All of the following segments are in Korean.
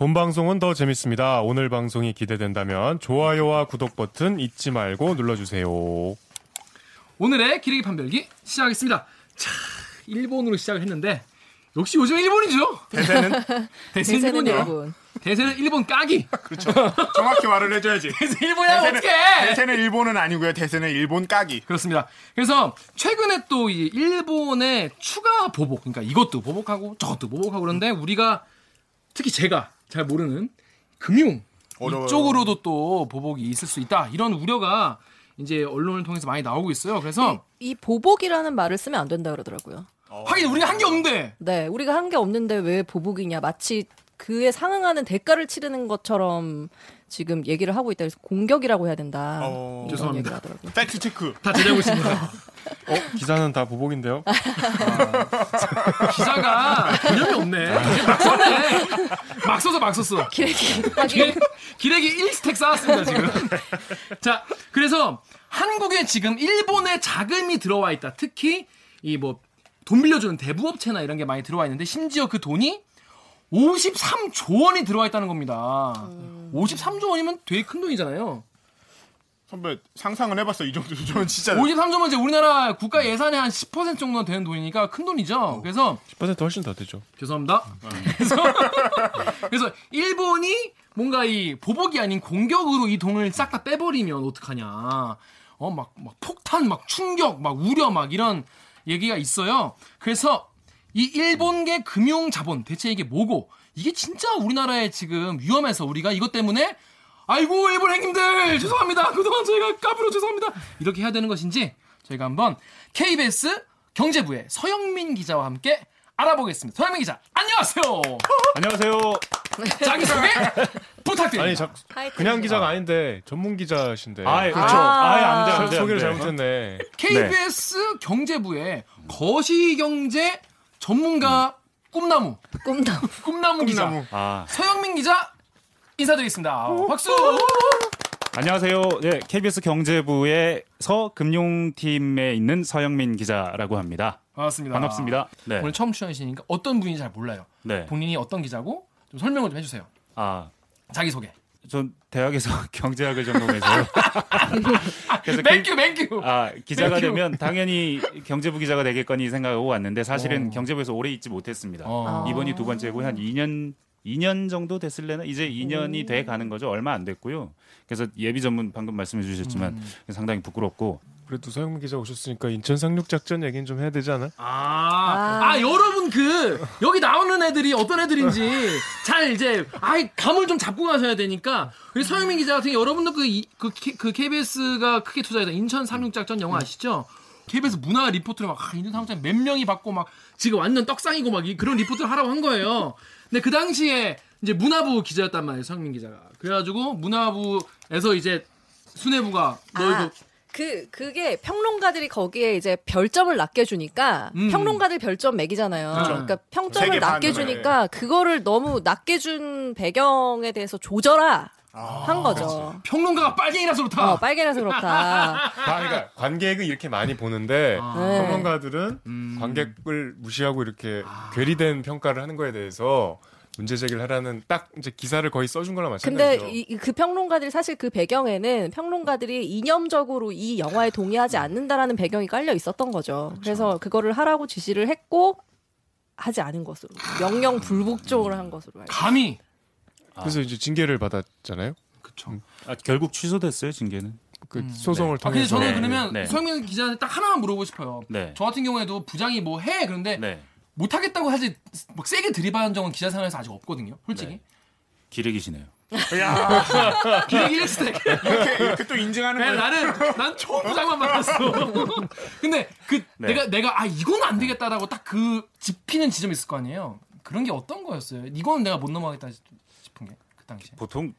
본 방송은 더 재밌습니다. 오늘 방송이 기대된다면 좋아요와 구독 버튼 잊지 말고 눌러주세요. 오늘의 기레기 판별기 시작하겠습니다. 자, 일본으로 시작을 했는데 역시 요즘 일본이죠. 대세는 대세는 일본이요. 일본. 대세는 일본 까기. 그렇죠. 정확히 말을 해줘야지. 대세 일본이야 어떻게? 대세는 일본은 아니고요. 대세는 일본 까기. 그렇습니다. 그래서 최근에 또 이 일본의 추가 보복, 그러니까 이것도 보복하고 저것도 보복하고 그런데 우리가 특히 제가 잘 모르는 금융 어려워요. 이쪽으로도 또 보복이 있을 수 있다. 이런 우려가 이제 언론을 통해서 많이 나오고 있어요. 그래서 이, 이 보복이라는 말을 쓰면 안 된다 그러더라고요. 어. 하긴 우리가 한 게 없는데. 네, 우리가 한 게 없는데 왜 보복이냐? 마치 그에 상응하는 대가를 치르는 것처럼 지금 얘기를 하고 있다. 그래서 공격이라고 해야 된다. 어... 죄송합니다. 팩트 체크. 다 제대로있습니다. 어? 기사는 다 보복인데요? 아, 기사가 개념이 없네. 막 썼네. 막 써서 막 썼어. 기레기. 기레기 1스택 쌓았습니다, 지금. 자, 그래서 한국에 지금 일본의 자금이 들어와 있다. 특히 이 뭐 돈 빌려주는 대부업체나 이런 게 많이 들어와 있는데 심지어 그 돈이 53조 원이 들어와 있다는 겁니다. 음. 53조 원이면 되게 큰 돈이잖아요. 선배 상상은 해봤어 이 정도 저 진짜 53조면 이제 우리나라 국가 예산의 한 10% 정도 되는 돈이니까 큰 돈이죠. 어. 그래서 10% 훨씬 더 되죠. 죄송합니다. 음. 그래서 그래서 일본이 뭔가 이 보복이 아닌 공격으로 이 돈을 싹 다 빼버리면 어떡하냐. 어, 막, 막 폭탄, 막 충격, 막 우려, 막 이런 얘기가 있어요. 그래서 이 일본계 금융 자본 대체 이게 뭐고 이게 진짜 우리나라에 지금 위험해서 우리가 이것 때문에 아이고 일본 행님들 죄송합니다 그동안 저희가 까불어 죄송합니다 이렇게 해야 되는 것인지 저희가 한번 KBS 경제부의 서영민 기자와 함께 알아보겠습니다. 서영민 기자, 안녕하세요. 안녕하세요. 자기 소개 부탁드립니다. 아니, 자, 그냥 기자가 아닌데 전문 기자신데. 아, 그렇죠. 아, 예, 안 돼, 안 돼. 소개를 잘못했네. KBS 네. 경제부의 거시경제 전문가 꿈나무. 꿈나무. 꿈나무 기자. 아. 서영민 기자 인사드리겠습니다. 박수! 안녕하세요. 네, KBS 경제부의 서금융팀에 있는 서영민 기자라고 합니다. 반갑습니다. 반갑습니다. 네. 오늘 처음 출연하시니까 어떤 분인지 잘 몰라요. 네. 본인이 어떤 기자고 좀 설명을 좀 해주세요. 아, 자기 소개. 전 대학에서 경제학을 전공해서요. 그래서 맹큐 맹큐. 아 기자가 맹큐. 되면 당연히 경제부 기자가 되겠거니 생각하고 왔는데 사실은 오. 어. 경제부에서 오래 있지 못했습니다. 어. 이번이 두 번째고 한 2년 2년 정도 됐을래나 이제 2년이 돼 가는 거죠. 얼마 안 됐고요. 그래서 예비 전문 방금 말씀해 주셨지만 음. 상당히 부끄럽고 그래도 서영민 기자 오셨으니까 인천 상륙 작전 얘기는 좀 해야 되지 않아? 아, 아, 아 여러분 그 여기 나오는 애들이 어떤 애들인지 잘 이제 아이 감을 좀 잡고 가셔야 되니까 우리 서영민 기자 같은 여러분도 그, 그, 그 KBS가 크게 투자했던 인천 상륙 작전 영화 아시죠? KBS 문화 리포트를 막 아, 인천 상륙 작전 몇 명이 받고 막 지금 완전 떡상이고 막 그런 리포트를 하라고 한 거예요. 근데 그 당시에 이제 문화부 기자였단 말이에요, 서영민 기자가. 그래가지고 문화부에서 이제 수뇌부가 너 이거 아. 그 그게 평론가들이 거기에 이제 별점을 낮게 주니까 음. 평론가들 별점 매기잖아요. 그렇죠. 그러니까 평점을 낮게 주니까 그거를 너무 낮게 준 배경에 대해서 조절하 아, 한 거죠. 그렇지. 평론가가 빨갱이라서 그렇다. 어, 빨갱이라서 그렇다. 그러니까 관객은 이렇게 많이 보는데 아. 평론가들은 음. 관객을 무시하고 이렇게 아. 괴리된 평가를 하는 거에 대해서 문제 제기를 하라는 딱 이제 기사를 거의 써준 거랑 마찬가지죠. 근데 이, 그 평론가들이 사실 그 배경에는 평론가들이 이념적으로 이 영화에 동의하지 않는다라는 배경이 깔려 있었던 거죠. 그렇죠. 그래서 그거를 하라고 지시를 했고 하지 않은 것으로 명령 불복종을 한 것으로 알고. 감히. 그래서 이제 징계를 받았잖아요. 그렇죠. 음. 아, 결국 취소됐어요 징계는. 그 음, 소송을 네. 통해서. 아, 근데 저는 그러면 네. 서영민 기자한테 딱 하나만 물어보고 싶어요. 네. 저 같은 경우에도 부장이 뭐 해 그런데 네. 못하겠다고 하지 막 세게 들이받은 적은 기자 생활에서 아직 없거든요. 솔직히. 네. 기레기시네요. 야 기레기 1스택. 이렇게, 이렇게 또 인증하는 거야. 나는 난 초부장만 만났어. 근데 그 네. 내가 내가 아 이건 안 되겠다라고 딱 그 짚히는 지점이 있을 거 아니에요. 그런 게 어떤 거였어요? 이거는 내가 못 넘어가겠다 그 당시에. 보통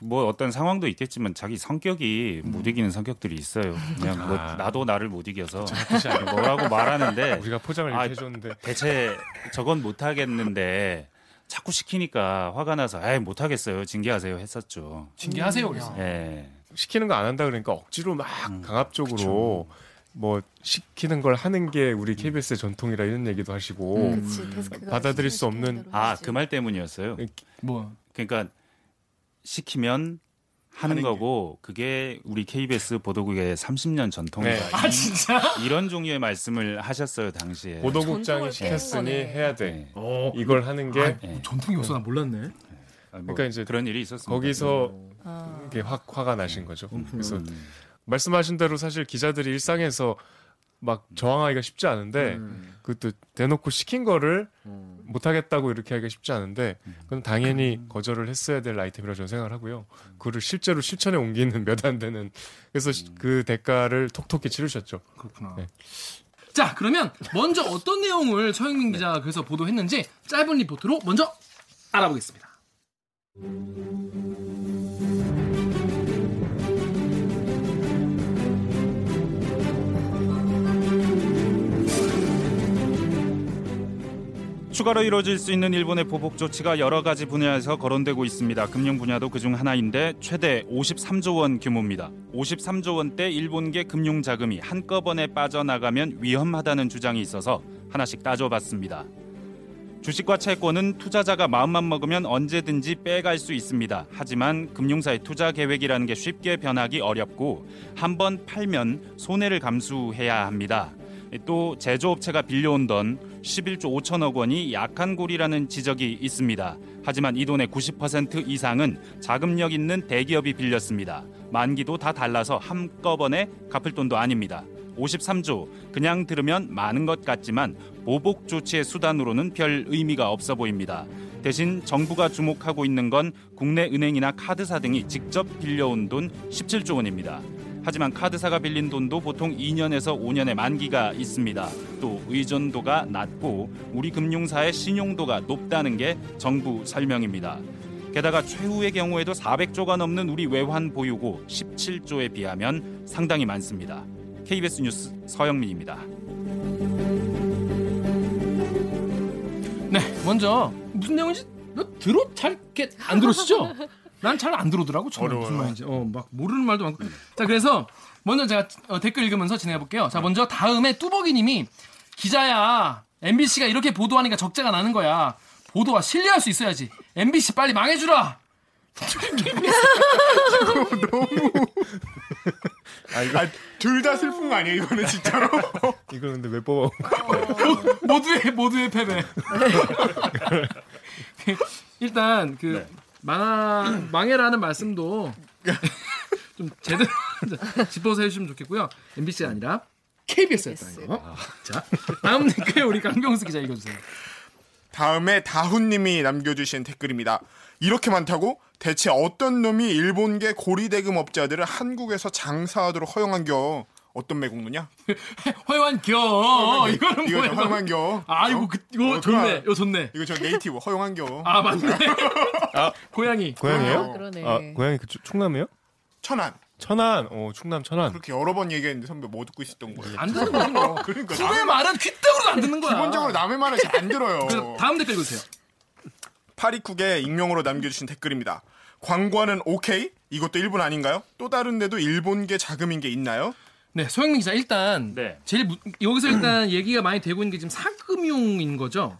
뭐 어떤 상황도 있겠지만 자기 성격이 못 이기는 성격들이 있어요. 그냥 뭐 아. 나도 나를 못 이겨서 뭐라고 말하는데 우리가 포장을 아, 이렇게 해줬는데 대체 저건 못 하겠는데 자꾸 시키니까 화가 나서 에이 못 하겠어요. 징계하세요 했었죠. 징계하세요 그래서. 예. 시키는 거 안 한다 그러니까 억지로 막 음. 강압적으로 뭐 시키는 걸 하는 게 우리 KBS의 전통이라 이런 얘기도 하시고 음. 받아들일 수 없는- 아, 해야지. 그말 때문이었어요. 뭐 그러니까 시키면 하는 하는 게. 거고 그게 우리 KBS 보도국의 30년 전통이다. 네. 아 진짜? 이런 종류의 말씀을 하셨어요 당시에. 보도국장이 시켰으니. 해야 돼. 네. 어. 이걸 하는 게 아, 네. 전통이 없어 나 몰랐네. 아, 뭐 그러니까 이제 그런 일이 있었습니다. 거기서 아. 이게 확 화가 나신 거죠. 그래서 음. 말씀하신 대로 사실 기자들이 일상에서 막 저항하기가 쉽지 않은데 그것도 대놓고 시킨 거를 못하겠다고 이렇게 하기가 쉽지 않은데 그건 당연히 거절을 했어야 될 아이템이라고 저는 생각을 하고요. 그거를 실제로 실천에 옮기는 몇 안 되는 그래서 시- 그 대가를 톡톡히 치르셨죠. 그렇구나. 네. 자 그러면 먼저 어떤 내용을 서영민 기자가 그래서 보도했는지 짧은 리포트로 먼저 알아보겠습니다. 추가로 이루어질 수 있는 일본의 보복 조치가 여러 가지 분야에서 거론되고 있습니다. 금융 분야도 그중 하나인데 최대 53조 원 규모입니다. 53조 원대 일본계 금융 자금이 한꺼번에 빠져나가면 위험하다는 주장이 있어서 하나씩 따져봤습니다. 주식과 채권은 투자자가 마음만 먹으면 언제든지 빼갈 수 있습니다. 하지만 금융사의 투자 계획이라는 게 쉽게 변하기 어렵고 한 번 팔면 손해를 감수해야 합니다. 또 제조업체가 빌려온 돈 11조 5천억 원이 약한 골이라는 지적이 있습니다. 하지만 이 돈의 90% 이상은 자금력 있는 대기업이 빌렸습니다. 만기도 다 달라서 한꺼번에 갚을 돈도 아닙니다. 53조 그냥 들으면 많은 것 같지만 보복 조치의 수단으로는 별 의미가 없어 보입니다. 대신 정부가 주목하고 있는 건 국내 은행이나 카드사 등이 직접 빌려온 돈 17조 원입니다. 하지만 카드사가 빌린 돈도 보통 2년에서 5년의 만기가 있습니다. 또 의존도가 낮고 우리 금융사의 신용도가 높다는 게 정부 설명입니다. 게다가 최후의 경우에도 400조가 넘는 우리 외환 보유고 17조에 비하면 상당히 많습니다. KBS 뉴스 서영민입니다. 네, 먼저 무슨 내용인지 뭐 들어 잘 안 들으시죠? 난 잘 안 들어오더라고. 정말 무슨. 말인지. 어, 막 모르는 말도 많고. 자, 그래서 먼저 제가 어, 댓글 읽으면서 진행해 볼게요. 자, 먼저 다음에 뚜벅이 님이 기자야, MBC가 이렇게 보도하니까 적자가 나는 거야. 보도가 신뢰할 수 있어야지. MBC 빨리 망해 주라. 아 이거 둘 다 슬픈 거 아니에요 이거는 진짜로? 이거 근데 왜 뽑아? 모두의 모두의 패배. 일단 그 네. 망하 망해라는 말씀도 좀 제대로 짚어서 해주시면 좋겠고요. MBC가 아니라 KBS였다는 거. 자 다음 댓글 우리 강병수 기자 읽어주세요. 다음에 다훈님이 남겨주신 댓글입니다. 이렇게 많다고? 대체 어떤 놈이 일본계 고리대금 업자들을 한국에서 장사하도록 허용한겨? 어떤 매국노냐? 허용한겨 이거는 이거 뭐야? 허용한겨. 아 이거 어? 그, 이거 어, 좋네. 이거 좋네. 이거 저 네이티브 허용한겨. 아 맞네. 고양이. 고향이에요? 아, 그러네. 아 고향이 그 충남이에요? 천안. 천안. 어 충남 천안. 그렇게 여러 번 얘기했는데 선배 못 듣고 있었던 거예요. 안 듣는 뭐. 그러니까 남의 말은 귓등으로도 안 듣는 거야. 기본적으로 남의 말을 잘 안 들어요. 그래서 다음 댓글 읽으세요. 파리쿡에 익명으로 남겨주신 댓글입니다. 광고하는 오케이? 이것도 일본 아닌가요? 또 다른 데도 일본계 자금인 게 있나요? 네, 소영민 기자 일단 네. 제일 무- 여기서 일단 얘기가 많이 되고 있는 게 지금 사금융인 거죠.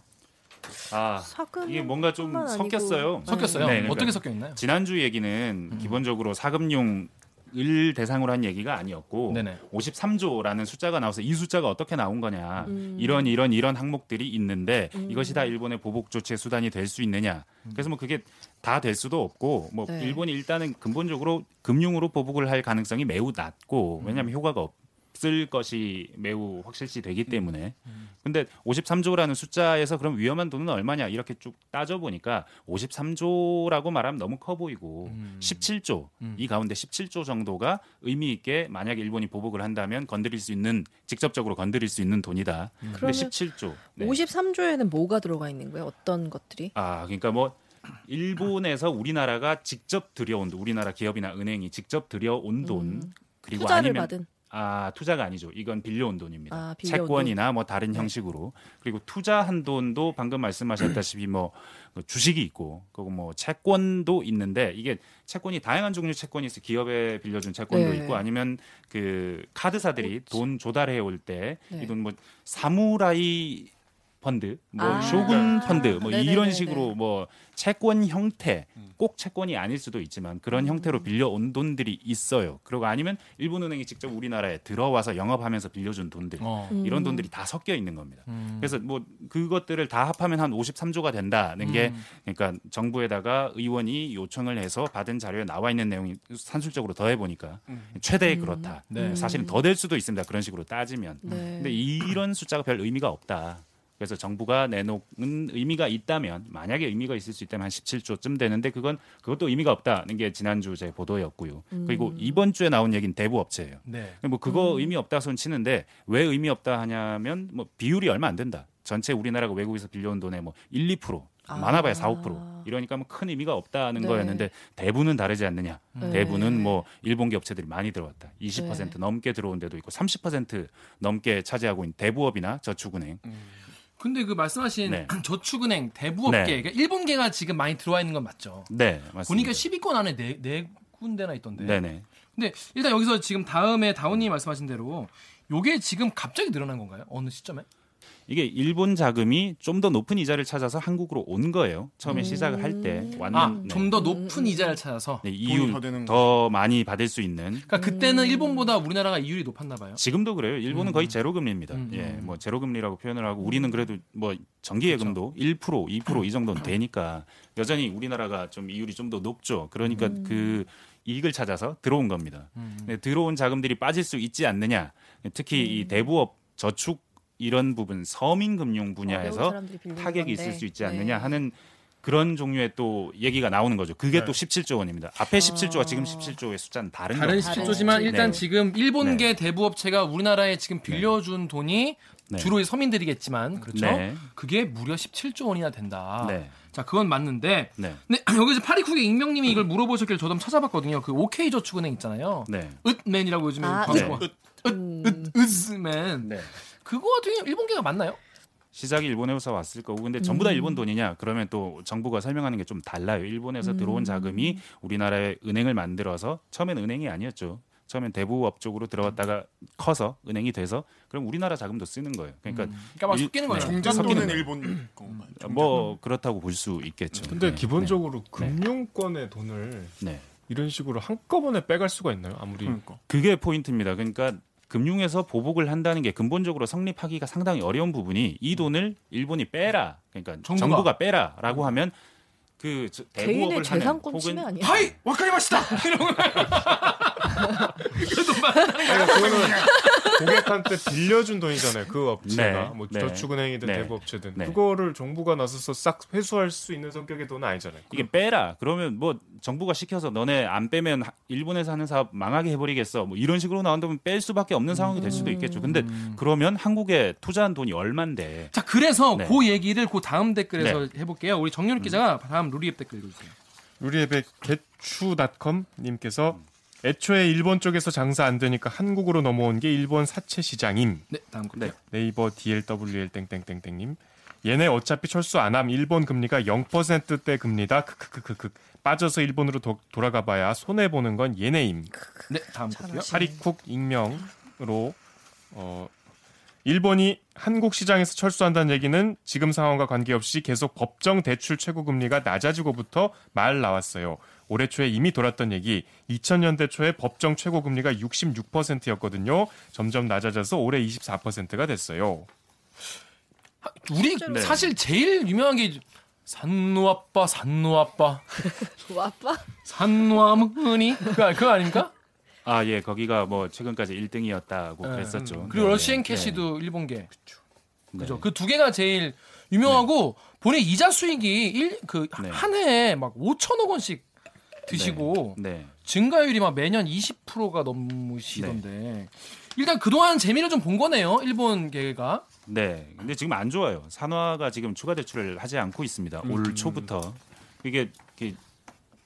아 사금 이게 뭔가 좀 섞였어요. 섞였어요. 네, 그러니까 어떻게 섞여 있나요? 지난주 얘기는 기본적으로 사금융 을 대상으로 한 얘기가 아니었고 네네. 53조라는 숫자가 나와서 이 숫자가 어떻게 나온 거냐 음. 이런 이런 이런 항목들이 있는데 이것이 다 일본의 보복 조치의 수단이 될 수 있느냐 그래서 뭐 그게 다 될 수도 없고 뭐 네. 일본이 일단은 근본적으로 금융으로 보복을 할 가능성이 매우 낮고 왜냐하면 효과가 없을 것이 매우 확실시 되기 때문에 근데 53조라는 숫자에서 그럼 위험한 돈은 얼마냐 이렇게 쭉 따져 보니까 53조라고 말하면 너무 커 보이고 17조 이 가운데 17조 정도가 의미 있게 만약 일본이 보복을 한다면 건드릴 수 있는 직접적으로 건드릴 수 있는 돈이다. 근데 그러면 17조. 네. 53조에는 뭐가 들어가 있는 거예요? 어떤 것들이? 아 그러니까 뭐 일본에서 우리나라가 직접 들여온 돈, 우리나라 기업이나 은행이 직접 들여온 돈 음. 그리고 아니면 받은. 아 투자가 아니죠. 이건 빌려온 돈입니다. 아, 빌려온 채권이나 뭐 다른 네. 형식으로 그리고 투자한 돈도 방금 말씀하셨다시피 뭐 주식이 있고 그리고 뭐 채권도 있는데 이게 채권이 다양한 종류 채권이 있어 기업에 빌려준 채권도 네. 있고 아니면 그 카드사들이 돈 조달해 올 때이 네. 돈뭐 사무라이 펀드, 뭐 아. 쇼군 펀드, 뭐 네네네네. 이런 식으로 뭐 채권 형태, 꼭 채권이 아닐 수도 있지만 그런 형태로 음. 빌려온 돈들이 있어요. 그리고 아니면 일본은행이 직접 우리나라에 들어와서 영업하면서 빌려준 돈들, 어. 음. 이런 돈들이 다 섞여 있는 겁니다. 음. 그래서 뭐 그것들을 다 합하면 한 53조가 된다는 게 음. 그러니까 정부에다가 의원이 요청을 해서 받은 자료에 나와 있는 내용이 산술적으로 더해 보니까 최대 그렇다. 네. 사실은 더 될 수도 있습니다. 그런 식으로 따지면. 네. 근데 이런 숫자가 별 의미가 없다. 그래서 정부가 내놓은 의미가 있다면 만약에 의미가 있을 수 있다면 한 17조쯤 되는데 그건 그것도 의미가 없다는 게 지난주 제 보도였고요. 그리고 이번 주에 나온 얘기는 대부 업체예요. 네. 뭐 그거 의미 없다 손 치는데 왜 의미 없다 하냐면 뭐 비율이 얼마 안 된다. 전체 우리나라가 외국에서 빌려온 돈의 뭐 1, 2% 아. 많아봐야 4, 5% 이러니까 뭐 큰 의미가 없다는 네. 거였는데 대부는 다르지 않느냐. 네. 대부는 뭐 일본계 업체들이 많이 들어왔다. 20% 네. 넘게 들어온 데도 있고 30% 넘게 차지하고 있는 대부업이나 저축은행. 근데 그 말씀하신 네. 저축은행, 대부업계, 네. 그러니까 일본계가 지금 많이 들어와 있는 건 맞죠? 네, 맞습니다. 보니까 10위권 안에 네, 네 군데나 있던데. 네네. 근데 일단 여기서 지금 다음에 다운님이 말씀하신 대로 요게 지금 갑자기 늘어난 건가요? 어느 시점에? 이게 일본 자금이 좀 더 높은 이자를 찾아서 한국으로 온 거예요. 처음에 시작을 할때 왔는 아, 네. 좀더 높은 이자를 찾아서. 네, 이율 더 되는 더 많이 받을 수 있는 그러니까 그때는 일본보다 우리나라가 이율이 높았나 봐요. 지금도 그래요. 일본은 거의 제로 금리입니다. 음, 예, 음. 뭐 제로 금리라고 표현을 하고 우리는 그래도 뭐 정기 예금도 1% 2%이 정도는 되니까 여전히 우리나라가 좀 이율이 좀 더 높죠. 그러니까 그 이익을 찾아서 들어온 겁니다. 음. 들어온 자금들이 빠질 수 있지 않느냐. 특히 이 대부업 저축 이런 부분 서민 금융 어려운 분야에서 타격이 건데. 있을 수 있지 네. 않느냐 하는 그런 종류의 또 얘기가 나오는 거죠. 그게 네. 또 17조 원입니다. 앞에 17조와 지금 17조의 숫자는 다른 다른 거죠. 17조지만 일단 네. 지금 일본계 대부업체가 우리나라에 지금 빌려준 돈이 네. 주로 이 서민들이겠지만 그렇죠. 네. 그게 무려 17조 원이나 된다. 네. 자, 그건 맞는데 네. 근데 여기서 파리쿡의 익명님이 이걸 물어보셨길래 저도 한번 찾아봤거든요. 그 OK저축은행 있잖아요. 네. 으맨이라고 요즘에 아, 광고가 네. 음. 으스맨. 네. 그거 같은 경우 일본계가 맞나요? 시작이 일본에서 왔을 거고 근데 전부 다 음. 일본 돈이냐 그러면 또 정부가 설명하는 게 좀 달라요 일본에서 음. 들어온 자금이 우리나라의 은행을 만들어서 처음엔 은행이 아니었죠 처음엔 대부업 쪽으로 들어갔다가 커서 은행이 돼서 그럼 우리나라 자금도 쓰는 거예요 그러니까 그러니까 막 일- 섞이는 네. 거예요. 섞이는 종잣돈은. 일본 거만. 뭐 그렇다고 볼 수 있겠죠 근데 네. 기본적으로 금융권의 돈을 네. 네. 이런 식으로 한꺼번에 빼갈 수가 있나요? 아무리 그러니까. 그게 포인트입니다 그러니까 금융에서 보복을 한다는 게 근본적으로 성립하기가 상당히 어려운 부분이 이 돈을 일본이 빼라 그러니까 정부가. 정부가, 빼라라고 하면 그 저- 대부업을 하는 재산권 혹은 침해 아니야? はい わかりました. 이러고 그러니까 그거는 고객한테 빌려준 돈이잖아요. 그 업체가 네, 뭐 네, 저축은행이든 네, 대부업체든 네. 그거를 정부가 나서서 싹 회수할 수 있는 성격의 돈은 아니잖아요. 이게 빼라. 그러면 뭐 정부가 시켜서 너네 안 빼면 하- 일본에서 하는 사업 망하게 해버리겠어. 뭐 이런 식으로 나온다면 뺄 수밖에 없는 상황이 될 수도 있겠죠. 근데 그러면 한국에 투자한 돈이 얼만데? 자, 그래서 네. 그 얘기를 그 다음 댓글에서 해볼게요. 우리 정윤욱 기자가 다음 루리앱 댓글 읽어주세요. 우리앱의 개추닷컴 님께서 애초에 일본 쪽에서 장사 안 되니까 한국으로 넘어온 게 일본 사채 시장임. 네, 다음 거. 네. 네이버 DLWL 땡땡땡땡님. 얘네 어차피 철수 안 함 일본 금리가 0%대 금리다. 크크크크크. 빠져서 일본으로 도, 돌아가 봐야 손해 보는 건 얘네임. 네, 다음 거요. 하리쿡 익명으로 어 일본이 한국 시장에서 철수한다는 얘기는 지금 상황과 관계없이 계속 법정 대출 최고 금리가 낮아지고부터 말 나왔어요. 올해 초에 이미 돌았던 얘기 2000년대 초에 법정 최고 금리가 66%였거든요. 점점 낮아져서 올해 24%가 됐어요. 우리 네. 사실 제일 유명한 게 산노 아빠, 산노 아빠, 뭐 아빠? 산노아무니 그거, 그거 아닙니까? 아 예, 거기가 뭐 최근까지 1등이었다고 네. 그랬었죠. 그리고 네, 러시앤 네. 캐시도 일본계. 네. 그죠. 그 두 개가 제일 유명하고 본인 이자 수익이 일그 네. 한 해에 막 5천억 원씩 드시고 네. 증가율이 막 매년 20%가 넘으시던데. 일단 그동안 재미를 좀 본 거네요. 일본 계가. 네. 근데 지금 안 좋아요. 산화가 지금 추가 대출을 하지 않고 있습니다. 올 초부터. 이게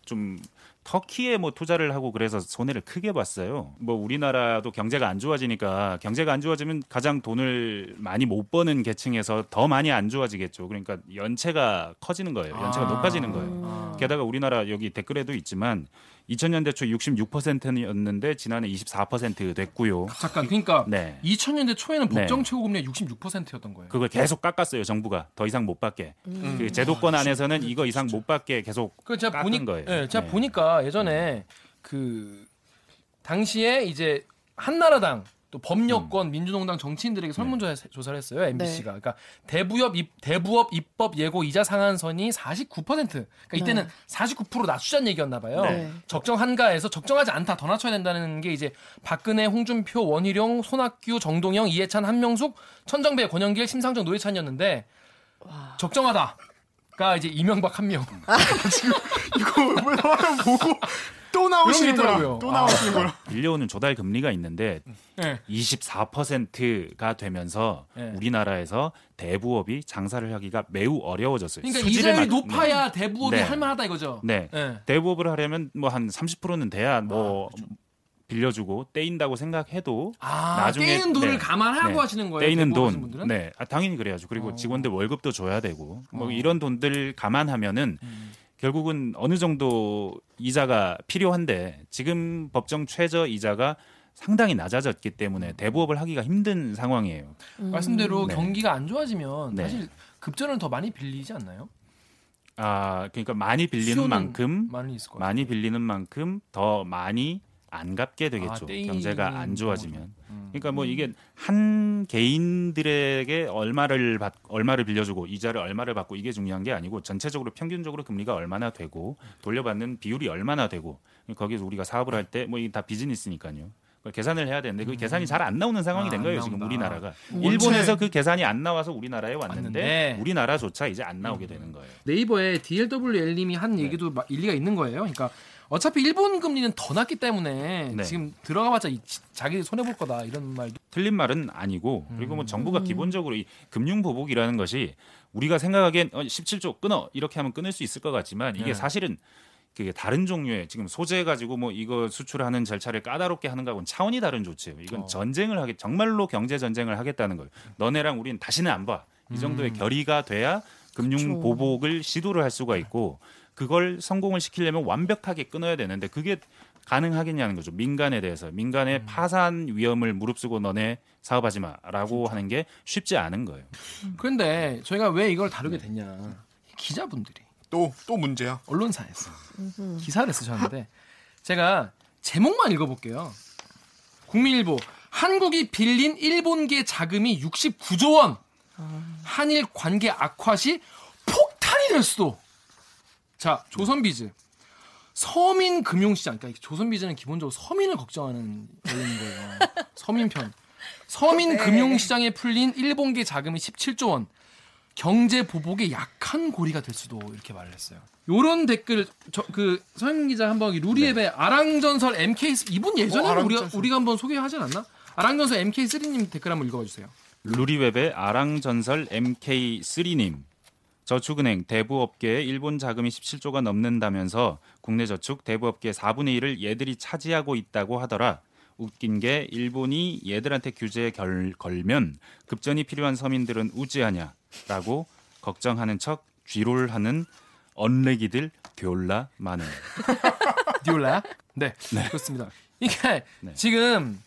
좀 터키에 뭐 투자를 하고 그래서 손해를 크게 봤어요. 뭐 우리나라도 경제가 안 좋아지니까 경제가 안 좋아지면 가장 돈을 많이 못 버는 계층에서 더 많이 안 좋아지겠죠. 그러니까 연체가 커지는 거예요. 연체가 아. 높아지는 거예요. 게다가 우리나라 여기 댓글에도 있지만 2000년대 초 66%였는데 지난해 24% 됐고요. 잠깐 그러니까 네. 2000년대 초에는 네. 법정 최고 금리가 66%였던 거예요. 그걸 계속 깎았어요 정부가 더 이상 못 받게 그 제도권 안에서는 이거 이상 못 받게 계속 그 제가 깎은 보니 거예요. 예, 제가 네. 보니까 예전에 그 당시에 이제 한나라당 또 법여권 민주노동당 정치인들에게 설문조사 조사를 했어요 MBC가. 그러니까 대부업 입, 대부업 입법 예고 이자 상한선이 49%. 그러니까 이때는 네. 49% 낮추자는 얘기였나 봐요. 네. 적정 한가에서 적정하지 않다 더 낮춰야 된다는 게 이제 박근혜, 홍준표, 원희룡, 손학규, 정동영, 이해찬, 한명숙, 천정배, 권영길, 심상정, 노회찬이었는데 적정하다 가 이제 이명박 한 명. 이거 왜 하나 보고 또 이런 게 나오시는구나. 있더라고요. 또 나오시는구나. 밀려오는 조달 금리가 있는데 네. 24%가 되면서 네. 우리나라에서 대부업이 장사를 하기가 매우 어려워졌어요. 그러니까 수지를 이자율이 맞- 높아야 대부업이 네. 할만하다 이거죠. 네. 네. 네. 대부업을 하려면 뭐 한 30%는 돼야 뭐 빌려주고 떼인다고 생각해도 아, 나중에- 떼이는 돈을 네. 감안하고 네. 하시는 거예요. 떼이는 하시는 돈, 분들은? 네, 아, 당연히 그래야죠. 그리고 어. 직원들 월급도 줘야 되고 뭐 어. 이런 돈들 감안하면은 음. 결국은 어느 정도 이자가 필요한데 지금 법정 최저 이자가 상당히 낮아졌기 때문에 대부업을 하기가 힘든 상황이에요. 말씀대로 네. 경기가 안 좋아지면 네. 사실 급전을 더 많이 빌리지 않나요? 아, 그러니까 많이 빌리는 만큼 많이 있을 것 같아요. 많이 빌리는 만큼 더 많이 안 갚게 되겠죠. 아, 경제가 안 좋아지면. 음. 그러니까 뭐 이게 한 개인들에게 얼마를 받 얼마를 빌려주고 이자를 얼마를 받고 이게 중요한 게 아니고 전체적으로 평균적으로 금리가 얼마나 되고 돌려받는 비율이 얼마나 되고 거기서 우리가 사업을 할 때 뭐 이게 다 비즈니스니까요. 계산을 해야 되는데 그 계산이 잘 안 나오는 상황이 아, 된안 거예요 지금. 우리나라가 원체- 일본에서 그 계산이 안 나와서 우리나라에 왔는데 왔는데. 우리나라조차 이제 안 나오게 되는 거예요. 네이버에 DLWL님이 한 네. 얘기도 마- 일리가 있는 거예요. 그러니까 어차피 일본 금리는 더 낮기 때문에 네. 지금 들어가봤자 이- 자기 손해 볼 거다 이런 말도 틀린 말은 아니고 그리고 뭐 정부가 음. 기본적으로 이 금융 보복이라는 것이 우리가 생각하기엔 어, 17조 끊어 이렇게 하면 끊을 수 있을 것 같지만 이게 네. 사실은 그게 다른 종류의 지금 소재 가지고 뭐 이거 수출하는 절차를 까다롭게 하는 거하고는 차원이 다른 조치예요. 이건 어. 전쟁을 하겠 정말로 경제 전쟁을 하겠다는 거예요. 너네랑 우리는 다시는 안 봐. 이 정도의 음. 결의가 돼야 금융 그쵸. 보복을 시도를 할 수가 있고 그걸 성공을 시키려면 완벽하게 끊어야 되는데 그게 가능하겠냐는 거죠. 민간에 대해서 민간의 파산 위험을 무릅쓰고 너네 사업하지 마라고 하는 게 쉽지 않은 거예요. 그런데 저희가 왜 이걸 다루게 됐냐 기자분들이 또또 문제야. 언론사에서 기사를 쓰셨는데 제가 제목만 읽어볼게요. 국민일보 한국이 빌린 일본계 자금이 69조 원. 한일 관계 악화 시 폭탄이 될 수도. 자 조선비즈 서민 금융시장 그러니까 조선비즈는 기본적으로 서민을 걱정하는 원리인 거예요. 서민편. 서민 네. 금융시장에 풀린 일본계 자금이 17조 원. 경제 보복의 약한 고리가 될 수도 이렇게 말을 했어요. 요런 댓글 저 그 서영 기자 한번 이 루리앱의 아랑전설 MK 이분 예전에 어, 우리가. 우리가 한번 소개하지 않았나? 아랑전설 MK3님 댓글 한번 읽어봐 주세요. 루리웹의 아랑전설 MK3님 저축은행 대부업계에 일본 자금이 17조가 넘는다면서 국내 저축 대부업계 4분의 1을 얘들이 차지하고 있다고 하더라. 웃긴 게 일본이 얘들한테 규제에 결, 걸면 급전이 필요한 서민들은 우지하냐라고 걱정하는 척 쥐롤 하는 언레기들 듀올라 많은. 디올라야? 네, 그렇습니다. 이게 네. 지금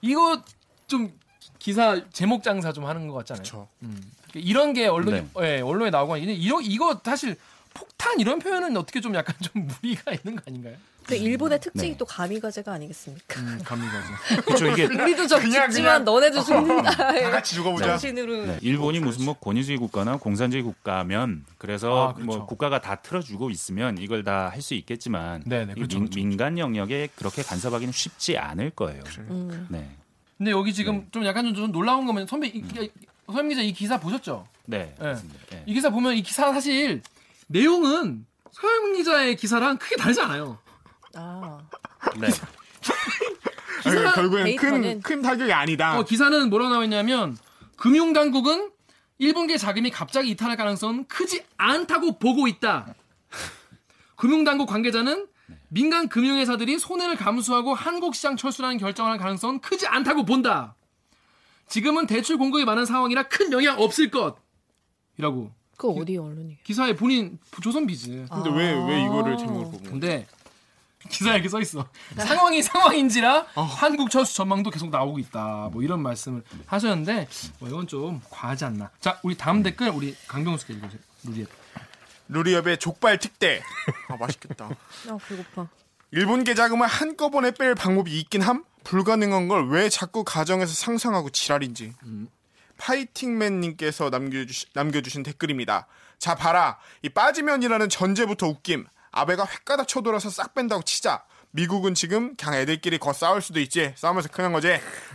이거 좀 기사 제목 장사 좀 하는 것 같잖아요. 그렇죠. 음. 이런 게 언론에 네. 예, 언론에 나오고 있는데 이거 이거 사실 폭탄 이런 표현은 어떻게 좀 약간 좀 무리가 있는 거 아닌가요? 그 일본의 특징이 네. 또 가미가제가 아니겠습니까? 음, 감리가지. 그렇죠 이게 우리도 좀 그냥, 죽지만 너네도 죽는다. 다 같이 죽어보자. 정신으로. 네, 일본이 무슨 뭐 권위주의 국가나 공산주의 국가면 그래서 아, 그렇죠. 뭐 국가가 다 틀어주고 있으면 이걸 다 할 수 있겠지만 네, 네, 이 그렇죠, 민, 그렇죠. 민간 영역에 그렇게 간섭하기는 쉽지 않을 거예요. 음. 네, 근데 여기 지금 좀 약간 좀, 좀 놀라운 거면 선배 이, 이- 서영 기자 이 기사 보셨죠? 네, 네. 네. 이 기사 보면 이 기사 사실 내용은 서영 기자의 기사랑 크게 다르지 않아요. 아. 네. 기사- 결국엔 큰, 큰 타격이 아니다. 어, 기사는 뭐라고 나왔냐면 금융 당국은 일본계 자금이 갑자기 이탈할 가능성은 크지 않다고 보고 있다. 금융당국 관계자는 민간 금융회사들이 손해를 감수하고 한국 시장 철수라는 결정을 할 가능성은 크지 않다고 본다. 지금은 대출 공급이 많은 상황이라 큰 영향 없을 것이라고 그 어디 언론이? 기사에 본인 조선비즈. 근데 왜 왜 이거를 제목을 뽑은 거야? 근데 기사에 이렇게 써 있어. 상황이 상황인지라 한국 철수 전망도 계속 나오고 있다. 뭐 이런 말씀을 하셨는데 뭐 이건 좀 과하지 않나. 자, 우리 다음 댓글 우리 강병수께 읽어주세요. 루리에. 루리업의 족발 특대. 아 맛있겠다. 아 배고파. 일본 계자금을 한꺼번에 뺄 방법이 있긴 함? 불가능한 걸 왜 자꾸 가정에서 상상하고 지랄인지. 파이팅맨님께서 남겨주시, 남겨주신 댓글입니다. 자 봐라 이 빠지면이라는 전제부터 웃김. 아베가 횟가닥 쳐돌아서 싹 뺀다고 치자. 미국은 지금 그냥 애들끼리 거 싸울 수도 있지. 싸우면서 크는 거지.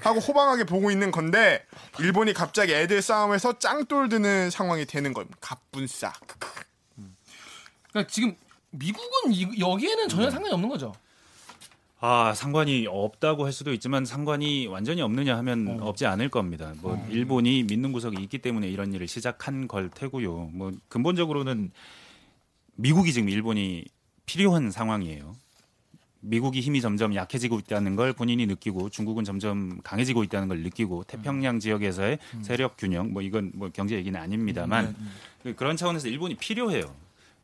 하고 호방하게 보고 있는 건데 일본이 갑자기 애들 싸움에서 짱돌 드는 상황이 되는 겁니다. 갑분싸. 그러니까 지금 미국은 이- 여기에는 전혀 상관이 없는 거죠. 아 상관이 없다고 할 수도 있지만 상관이 완전히 없느냐 하면 없지 않을 겁니다. 뭐 일본이 믿는 구석이 있기 때문에 이런 일을 시작한 걸 테고요. 뭐 근본적으로는 미국이 지금 일본이 필요한 상황이에요. 미국이 힘이 점점 약해지고 있다는 걸 본인이 느끼고 중국은 점점 강해지고 있다는 걸 느끼고 태평양 지역에서의 세력 균형 뭐 이건 뭐 경제 얘기는 아닙니다만 그- 그런 차원에서 일본이 필요해요.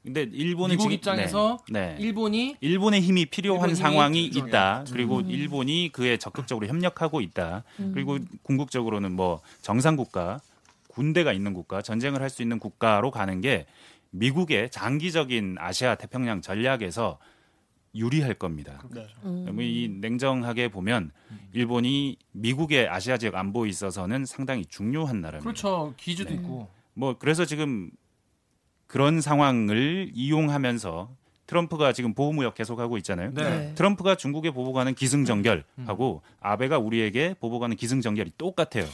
근데 일본은 미국 지금- 입장에서 네. 네. 일본이 일본의 힘이 필요한 일본 힘이 상황이 필요해요. 있다. 그리고 일본이 그에 적극적으로 협력하고 있다. 그리고 궁극적으로는 뭐 정상 국가, 군대가 있는 국가, 전쟁을 할 수 있는 국가로 가는 게 미국의 장기적인 아시아 태평양 전략에서 유리할 겁니다. 음. 뭐이 냉정하게 보면 일본이 미국의 아시아 지역 안보에 있어서는 상당히 중요한 나라입니다. 그렇죠. 기주도 있고. 뭐 그래서 지금 그런 상황을 이용하면서 트럼프가 지금 보호무역 계속하고 있잖아요. 네. 네. 트럼프가 중국에 보복하는 기승전결하고 아베가 우리에게 보복하는 기승전결이 똑같아요.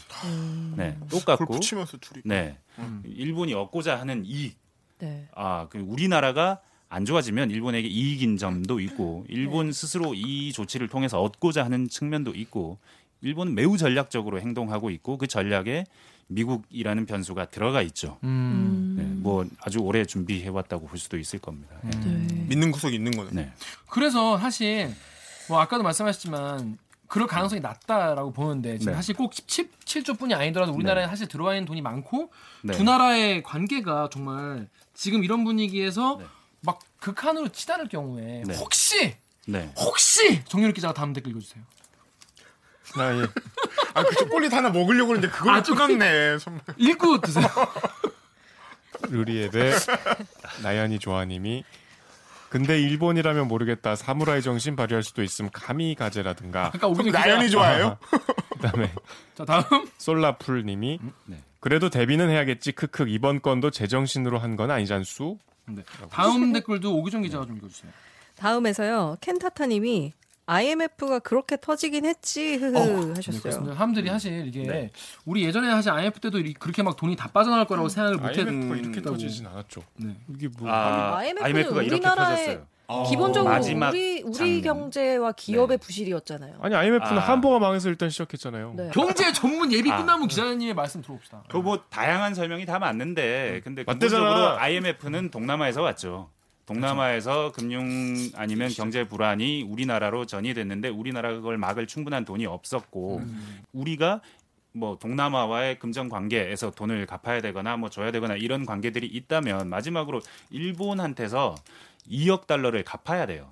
네, 그걸 똑같고. 붙이면서 둘이. 네, 일본이 얻고자 하는 이익, 네. 아, 그 우리나라가 안 좋아지면 일본에게 이익인 점도 있고, 일본 스스로 이 조치를 통해서 얻고자 하는 측면도 있고, 일본은 매우 전략적으로 행동하고 있고 그 전략에 미국이라는 변수가 들어가 있죠. 음. 네, 뭐 아주 오래 준비해 왔다고 볼 수도 있을 겁니다. 네. 믿는 구석이 있는 거네. 네. 그래서 사실 뭐 아까도 말씀하셨지만 그럴 가능성이 낮다라고 보는데 지금 네. 사실 꼭 17조뿐이 아니더라도 우리나라에 사실 들어와 있는 돈이 많고 네. 두 나라의 관계가 정말 지금 이런 분위기에서 네. 막 극한으로 치달을 경우에 네. 혹시 네. 혹시 정유럽 기자가 다음 댓글 읽어주세요. 아, 예. 아, 그 초콜릿 하나 먹으려고 했는데 그걸 아? 끊었네. 선물. 읽고 드세요. 루리앱의 나연이 조아님이 근데 일본이라면 모르겠다 사무라이 정신 발휘할 수도 있음 카미 가제라든가 아까 오기정 기자. 나연이 좋아해요? 그다음에 자 다음 솔라풀님이 네. 그래도 데뷔는 해야겠지 크크 이번 건도 제정신으로 한 건 아니잖수 네. 다음 댓글도 오기정 기자가 좀 읽어주세요. 다음에서요 켄타타님이 IMF가 그렇게 터지긴 했지 흐흐 네, 하셨어요. 그렇습니다. 사람들이 사실 이게 네. 우리 예전에 사실 IMF 때도 이- 그렇게 막 돈이 다 빠져나갈 거라고 생각을 못했 IMF가 이렇게. 터지진 않았죠 네. 이게 뭐 아, IMF 는 IMF가 이렇게 우리나라의 터졌어요. 기본적으로 마지막 우리 우리 장면. 경제와 기업의 네. 부실이었잖아요. 아니 IMF는 아. 한보가 망해서 일단 시작했잖아요 네. 경제 전문 예비 아. 끝나면 기자님의 말씀 들어봅시다. 그뭐 다양한 설명이 다 맞는데 근데 맞대잖아. 근본적으로 IMF는 동남아에서 왔죠. 동남아에서 금융 아니면 경제 불안이 우리나라로 전이됐는데 우리나라가 그걸 막을 충분한 돈이 없었고 우리가 뭐 동남아와의 금전 관계에서 돈을 갚아야 되거나 뭐 줘야 되거나 이런 관계들이 있다면 마지막으로 일본한테서 2억 달러를 갚아야 돼요.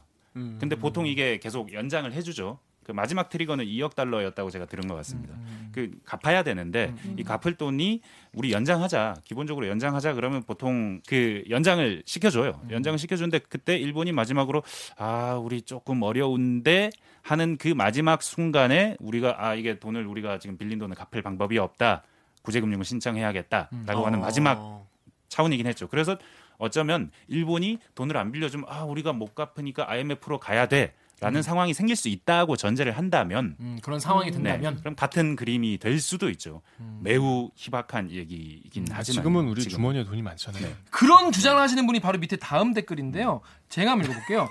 근데 보통 이게 계속 연장을 해주죠. 그 마지막 트리거는 2억 달러였다고 제가 들은 것 같습니다. 그 갚아야 되는데 이 갚을 돈이 우리 연장하자 기본적으로 연장하자 그러면 보통 그 연장을 시켜줘요. 연장을 시켜주는데 그때 일본이 마지막으로 아 우리 조금 어려운데 하는 그 마지막 순간에 우리가 아 이게 돈을 우리가 지금 빌린 돈을 갚을 방법이 없다. 구제금융을 신청해야겠다라고 하는 마지막 어. 차원이긴 했죠. 그래서 어쩌면 일본이 돈을 안 빌려주면 아 우리가 못 갚으니까 IMF로 가야 돼 라는 상황이 생길 수 있다고 전제를 한다면 음, 그런 상황이 네, 된다면 그럼 같은 그림이 될 수도 있죠. 매우 희박한 얘기이긴 하지만 지금은 우리 지금. 주머니에 돈이 많잖아요 그런 주장을 하시는 분이 바로 밑에 다음 댓글인데요. 제가 한번 읽어볼게요.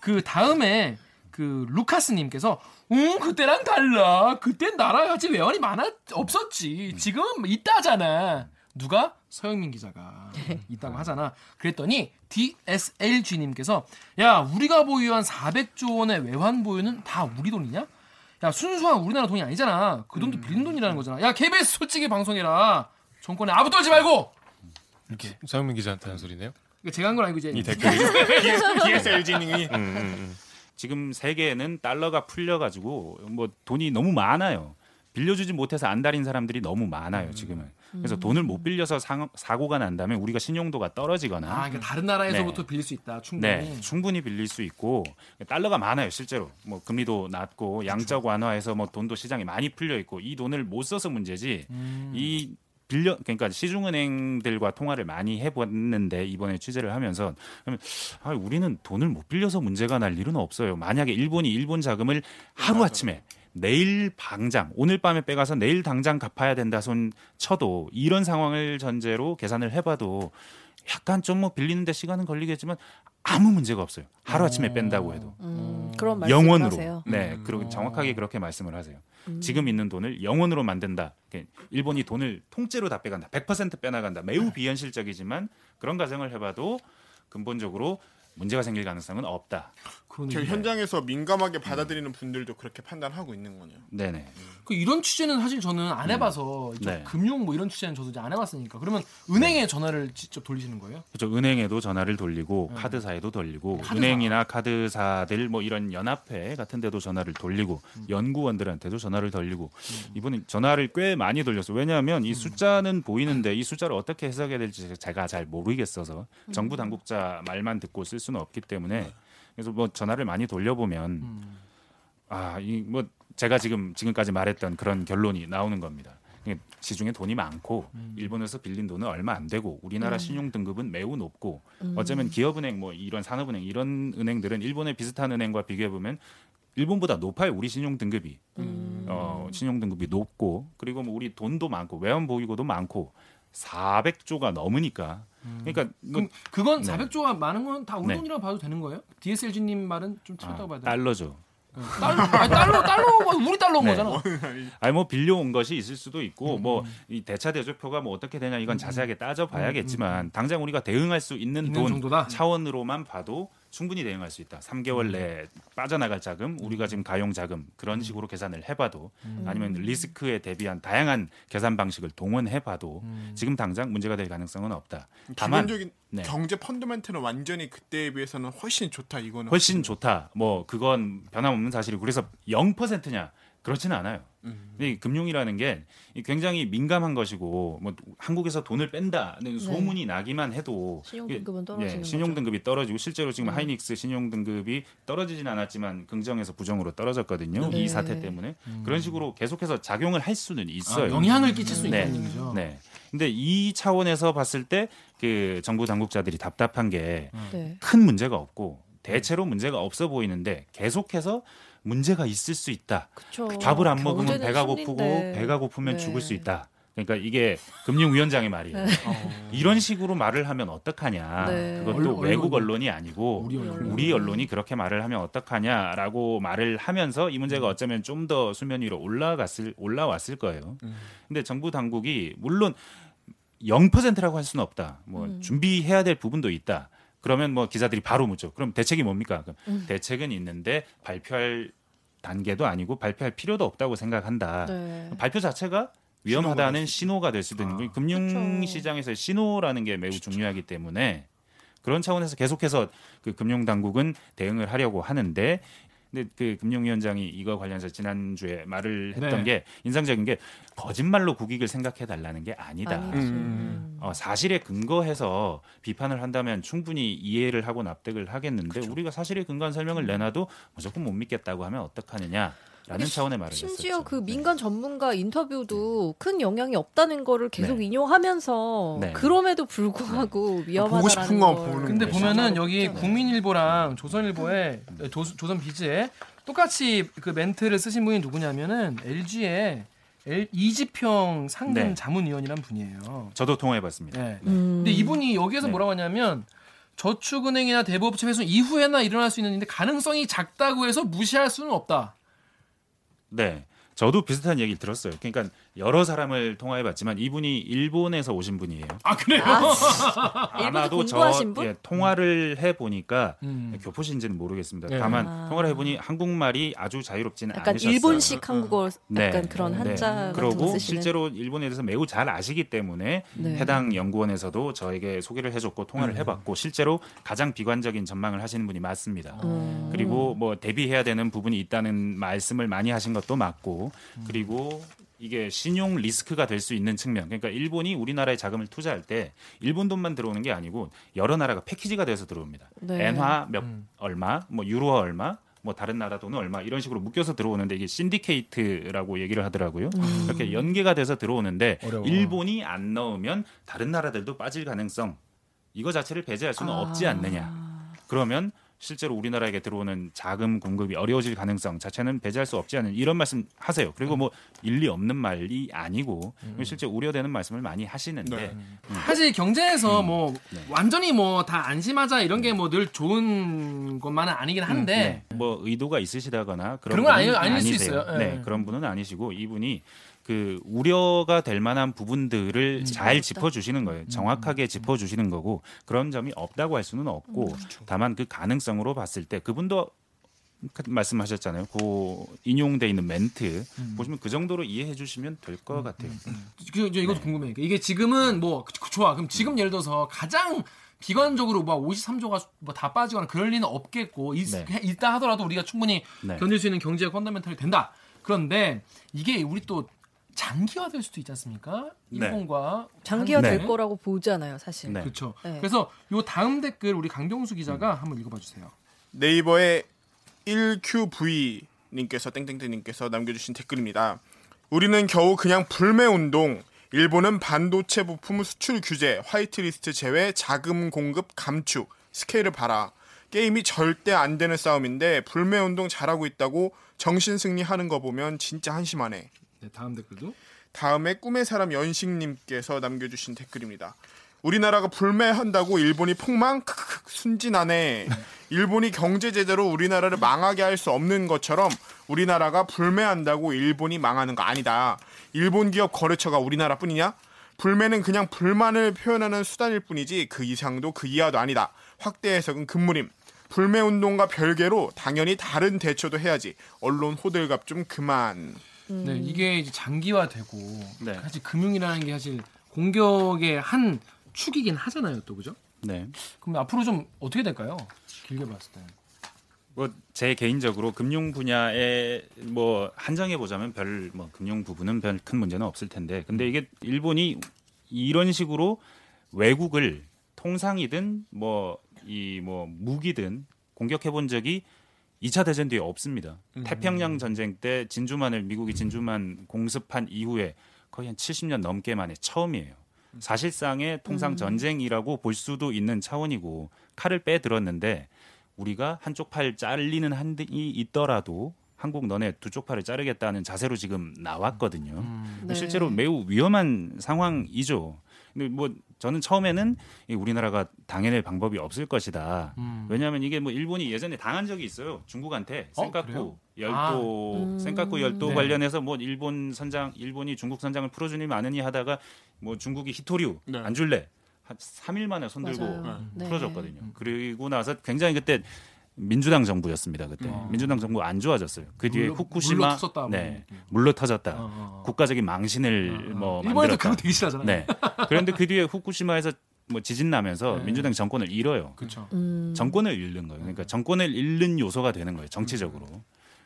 그 다음에 그 루카스님께서 음 그때랑 달라. 그땐 나라 가지 외환이 많아 없었지. 지금 있다잖아. 누가 서영민 기자가 있다고 하잖아. 그랬더니 DSLG님께서 야 우리가 보유한 400조 원의 외환 보유는 다 우리 돈이냐? 야 순수한 우리나라 돈이 아니잖아. 그 돈도 빌린 돈이라는 거잖아. 야 KBS 솔직히 방송해라. 정권에 아부 떨지 말고. 이렇게. 서영민 기자한테 한 소리네요. 제가 한 건 아니고 이제 이 댓글이. DSLG님이 음, 음, 음. 지금 세계는 달러가 풀려가지고 뭐 돈이 너무 많아요. 빌려주지 못해서 안달인 사람들이 너무 많아요 지금은. 그래서 돈을 못 빌려서 상, 사고가 난다면 우리가 신용도가 떨어지거나 아, 그러니까 다른 나라에서부터 빌릴 수 있다. 충분히. 네, 충분히 빌릴 수 있고 달러가 많아요 실제로 뭐 금리도 낮고 양적 완화해서 뭐 돈도 시장에 많이 풀려 있고 이 돈을 못 써서 문제지 이 빌려 그러니까 시중은행들과 통화를 많이 해봤는데 이번에 취재를 하면서 그러면 아, 우리는 돈을 못 빌려서 문제가 날 일은 없어요. 만약에 일본이 일본 자금을 하루 아침에 내일 당장 오늘 밤에 빼가서 내일 당장 갚아야 된다 손 쳐도 이런 상황을 전제로 계산을 해봐도 약간 좀 뭐 빌리는데 시간은 걸리겠지만 아무 문제가 없어요. 하루 아침에 뺀다고 해도 음, 그런 영원으로. 하세요. 네, 음. 그리고 어. 정확하게 그렇게 말씀을 하세요. 음. 지금 있는 돈을 영원으로 만든다. 일본이 돈을 통째로 다 빼간다. 100% 빼나간다. 매우 비현실적이지만 그런 가정을 해봐도 근본적으로 문제가 생길 가능성은 없다. 그러네. 저 현장에서 민감하게 받아들이는 분들도 그렇게 판단하고 있는 거네요. 네네. 그 이런 취재는 사실 저는 안 해봐서 이쪽 네. 금융 뭐 이런 취재는 저도 이제 안 해봤으니까 그러면 은행에 전화를 직접 돌리시는 거예요? 그렇죠. 은행에도 전화를 돌리고 네. 카드사에도 돌리고 카드사. 은행이나 카드사들 뭐 이런 연합회 같은 데도 전화를 돌리고 음. 연구원들한테도 전화를 돌리고 이분은 전화를 꽤 많이 돌렸어요. 왜냐하면 음. 이 숫자는 보이는데 이 숫자를 어떻게 해석해야 될지 제가 잘 모르겠어서 음. 정부 당국자 말만 듣고 쓸 수는 없기 때문에 네. 그래서 뭐 전화를 많이 돌려보면 음. 아, 이 뭐 제가 지금 지금까지 말했던 그런 결론이 나오는 겁니다. 시중에 돈이 많고 음. 일본에서 빌린 돈은 얼마 안 되고 우리나라 음. 신용 등급은 매우 높고 음. 어쩌면 기업은행 뭐 이런 산업은행 이런 은행들은 일본의 비슷한 은행과 비교해 보면 일본보다 높아요 우리 신용 등급이 음. 어, 신용 등급이 높고 그리고 뭐 우리 돈도 많고 외환 보유고도 많고 400조가 넘으니까 그러니까 뭐 그건 네. 400조가 많은 건 다 우리 네. 돈이라고 봐도 되는 거예요? DSLG님 말은 좀 아, 틀렸다고 봐야 돼요? 달러죠. 달러, 아니, 달러, 달러, 우리 달러인 네. 거잖아. 아니 뭐 빌려온 것이 있을 수도 음, 있고 뭐이 대차 대조표가 뭐 어떻게 되냐 이건 자세하게 따져 음, 봐야겠지만 당장 우리가 대응할 수 있는, 있는 돈 정도다? 차원으로만 봐도 충분히 대응할 수 있다. 3개월 음. 내에 빠져나갈 자금, 우리가 지금 가용 자금 그런 식으로 계산을 해봐도 음. 아니면 리스크에 대비한 다양한 계산 방식을 동원해봐도 음. 지금 당장 문제가 될 가능성은 없다. 다만 기본적인 네. 경제 펀드멘트는 완전히 그때에 비해서는 훨씬 좋다 이거는 훨씬 좋다. 뭐 그건 변함없는 사실이고 그래서 0%냐 그렇지는 않아요. 음. 이 금융이라는 게 굉장히 민감한 것이고 뭐 한국에서 돈을 뺀다는 소문이 나기만 해도 신용 이게- 등급은 떨어지는 예, 신용 거죠. 등급이 떨어지고 실제로 지금 음. 하이닉스 신용 등급이 떨어지진 않았지만 긍정에서 부정으로 떨어졌거든요. 네. 이 사태 때문에 그런 식으로 계속해서 작용을 할 수는 아, 있어요. 영향을 끼칠 수 네. 있다는 얘기죠. 네. 근데 이 차원에서 봤을 때 그 정부 당국자들이 답답한 게 네. 큰 문제가 없고 대체로 문제가 없어 보이는데 계속해서 문제가 있을 수 있다. 그쵸. 밥을 안 먹으면 배가 심리인데. 고프고 배가 고프면 네. 죽을 수 있다. 그러니까 이게 금융위원장의 말이에요. 어. 이런 식으로 말을 하면 어떡하냐. 네. 그것도 언론, 외국 언론. 언론이 아니고 우리 언론. 우리 언론이 그렇게 말을 하면 어떡하냐라고 말을 하면서 이 문제가 어쩌면 좀 더 수면 위로 올라갔을 올라왔을 거예요. 근데 정부 당국이 물론 0%라고 할 수는 없다. 뭐 음. 준비해야 될 부분도 있다. 그러면 뭐 기자들이 바로 묻죠. 그럼 대책이 뭡니까? 그럼 음. 대책은 있는데 발표할 단계도 아니고 발표할 필요도 없다고 생각한다. 네. 발표 자체가 위험하다는 신호가 될 수도 있는 거예요. 금융 그쵸. 시장에서의 신호라는 게 매우 중요하기 때문에 그런 차원에서 계속해서 그 금융 당국은 대응을 하려고 하는데 근데 그 금융위원장이 이거 관련해서 지난주에 말을 했던 네. 게 인상적인 게 거짓말로 국익을 생각해 달라는 게 아니다. 음. 어, 사실에 근거해서 비판을 한다면 충분히 이해를 하고 납득을 하겠는데 우리가 사실에 근거한 설명을 내놔도 무조건 못 믿겠다고 하면 어떡하느냐 라는 차원의 말을 심지어 했었죠. 그 네. 민간 전문가 인터뷰도 큰 영향이 없다는 거를 계속 네. 인용하면서 네. 그럼에도 불구하고 위험하다라는 보고 싶은 거 걸 보는 근데. 보면은 여기 있잖아요. 국민일보랑 조선일보에 조, 조선 비즈에 똑같이 그 멘트를 쓰신 분이 누구냐면은 LG의 이지평 네. 자문위원이란 분이에요. 저도 통화해봤습니다. 네. 음. 근데 이분이 여기에서 네. 뭐라고 하냐면 저축은행이나 대부업체 훼손 이후에나 일어날 수 있는데 가능성이 작다고 해서 무시할 수는 없다. 네. 저도 비슷한 얘기를 들었어요. 그러니까 여러 사람을 통화해봤지만 이분이 일본에서 오신 분이에요. 아 그래요? 아 마도 저 공부하신 분? 예, 통화를 해 보니까 음. 교포신지는 모르겠습니다. 네. 다만 아. 통화를 해보니 한국말이 아주 자유롭지는 약간 않으셨어요. 일본식 한국어 네. 약간 그런 네. 한자 그러고 쓰시는. 실제로 일본에 대해서 매우 잘 아시기 때문에 네. 해당 연구원에서도 저에게 소개를 해줬고 통화를 해봤고 실제로 가장 비관적인 전망을 하시는 분이 맞습니다. 음. 그리고 뭐 대비해야 되는 부분이 있다는 말씀을 많이 하신 것도 맞고 그리고 이게 신용 리스크가 될 수 있는 측면. 그러니까 일본이 우리나라에 자금을 투자할 때 일본 돈만 들어오는 게 아니고 여러 나라가 패키지가 돼서 들어옵니다. 네. 엔화 몇 얼마, 뭐 유로 얼마, 뭐 다른 나라 돈은 얼마 이런 식으로 묶여서 들어오는데 이게 신디케이트라고 얘기를 하더라고요. 이렇게 연계가 돼서 들어오는데 어려워. 일본이 안 넣으면 다른 나라들도 빠질 가능성 이거 자체를 배제할 수는 없지 않느냐. 그러면 실제로 우리나라에게 들어오는 자금 공급이 어려워질 가능성 자체는 배제할 수 없지 않은 이런 말씀 하세요. 그리고 뭐 일리 없는 말이 아니고 실제 우려되는 말씀을 많이 하시는데 네. 사실 경제에서 뭐 네. 완전히 뭐 다 안심하자 이런 게 뭐 늘 좋은 것만은 아니긴 한데 네. 뭐 의도가 있으시다거나 그런, 그런 건 분은 아니- 아닐 수 아니세요. 있어요. 네. 예. 그런 분은 아니시고 이분이 그 우려가 될 만한 부분들을 음. 잘 짚어 주시는 거예요. 정확하게 짚어 주시는 거고 그런 점이 없다고 할 수는 없고 음. 다만 그 가능성으로 봤을 때 그분도 그 말씀하셨잖아요. 그 인용돼 있는 멘트 음. 보시면 그 정도로 이해해 주시면 될 것 같아요. 그, 저 이것도 궁금해요. 이게 지금은 뭐 그- 그- 좋아. 그럼 지금 예를 들어서 가장 비관적으로 막 53조가 뭐 다 빠지거나 그럴 리는 없겠고 있, 네. 있다 하더라도 우리가 충분히 네. 견딜 수 있는 경제가 펀더멘탈이 된다. 그런데 이게 우리 또 장기화될 수도 있지 않습니까? 네. 일본과 장기화 네. 될 거라고 보잖아요, 사실. 네. 그렇죠. 네. 그래서 요 다음 댓글 우리 강경수 기자가 한번 읽어봐 주세요. 네이버의 1QV 님께서 땡땡땡 님께서 남겨주신 댓글입니다. 우리는 겨우 그냥 불매 운동. 일본은 반도체 부품 수출 규제, 화이트리스트 제외, 자금 공급 감축, 스케일을 봐라. 게임이 절대 안 되는 싸움인데 불매 운동 잘하고 있다고 정신 승리하는 거 보면 진짜 한심하네. 네, 다음 댓글도 다음에 꿈의 사람 연식님께서 남겨주신 댓글입니다. 우리나라가 불매한다고 일본이 폭망? 크크크, 순진하네. 일본이 경제 제대로 우리나라를 망하게 할 수 없는 것처럼 우리나라가 불매한다고 일본이 망하는 거 아니다. 일본 기업 거래처가 우리나라뿐이냐? 불매는 그냥 불만을 표현하는 수단일 뿐이지 그 이상도 그 이하도 아니다. 확대 해석은 금물임. 불매 운동과 별개로 당연히 다른 대처도 해야지. 언론 호들갑 좀 그만. 네, 이게 이제 장기화되고 네. 사실 금융이라는 게 사실 공격의 한 축이긴 하잖아요, 또 그죠? 네. 그럼 앞으로 좀 어떻게 될까요? 길게 봤을 때. 뭐제 개인적으로 금융 분야에 뭐 한정해 보자면 별 뭐 금융 부분은 별 큰 문제는 없을 텐데 근데 이게 일본이 이런 식으로 외국을 통상이든 뭐 이뭐 무기든 공격해 본 적이 2차 대전 뒤에 없습니다. 태평양 전쟁 때 진주만을 미국이 진주만 공습한 이후에 거의 한 70년 넘게 만에 처음이에요. 사실상의 통상 전쟁이라고 볼 수도 있는 차원이고 칼을 빼들었는데 우리가 한쪽 팔 잘리는 한이 있더라도 한국 너네 두 쪽 팔을 자르겠다는 자세로 지금 나왔거든요. 네. 실제로 매우 위험한 상황이죠. 근데 뭐 저는 처음에는 이 우리나라가 당해낼 방법이 없을 것이다. 음. 왜냐하면 이게 뭐 일본이 예전에 당한 적이 있어요. 중국한테 어, 센카쿠 그래요? 열도 음. 센카쿠 열도 네. 관련해서 뭐 일본 선장 일본이 중국 선장을 풀어주니 마느니 하다가 뭐 중국이 히토류 네. 안 줄래 한 3일 만에 손들고 맞아요. 네. 풀어줬거든요. 그리고 나서 굉장히 그때 민주당 정부였습니다. 그때 어. 민주당 정부 안 좋아졌어요. 그 뒤에 물로- 후쿠시마 터졌다, 뭐. 네 물로 터졌다. 어, 어. 국가적인 망신을 어, 어. 뭐 일본에도 만들었다. 그거 되게 싫어하잖아요. 네. 그런데 그 뒤에 후쿠시마에서 뭐 지진 나면서 네. 민주당 정권을 잃어요. 그렇죠. 음. 정권을 잃는 거예요. 그러니까 정권을 잃는 요소가 되는 거예요. 정치적으로.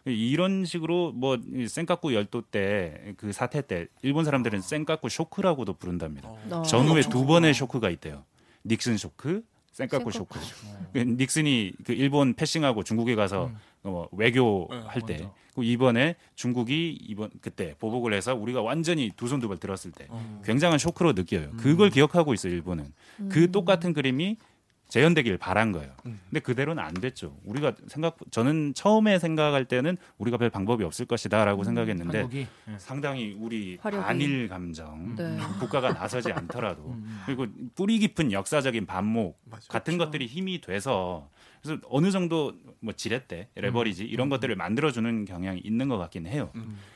이런 식으로 뭐이 센카쿠 열도 때 그 사태 때 일본 사람들은 센카쿠 쇼크라고도 부른답니다. 어. 전후에 두 번의 쇼크가 있대요. 닉슨 쇼크, 센카쿠. 쇼크. 그 닉슨이 그 일본 패싱하고 중국에 가서 어, 외교할 때, 맞아. 그 이번에 중국이 이번 그때 보복을 해서 우리가 완전히 두 손 두 발 들었을 때 굉장한 쇼크로 느껴요. 그걸 기억하고 있어요 일본은. 그 똑같은 그림이 재현되길 바란 거예요. 근데 그대로는 안 됐죠. 우리가 생각 저는 처음에 생각할 때는 우리가 별 방법이 없을 것이다라고 생각했는데 한국이 네. 상당히 우리 화력이. 반일 감정 네. 국가가 나서지 않더라도 음. 그리고 뿌리 깊은 역사적인 반목 맞아요. 같은 것들이 힘이 돼서 그래서 어느 정도 뭐 지렛대 레버리지 이런 것들을 만들어 주는 경향이 있는 것 같긴 해요.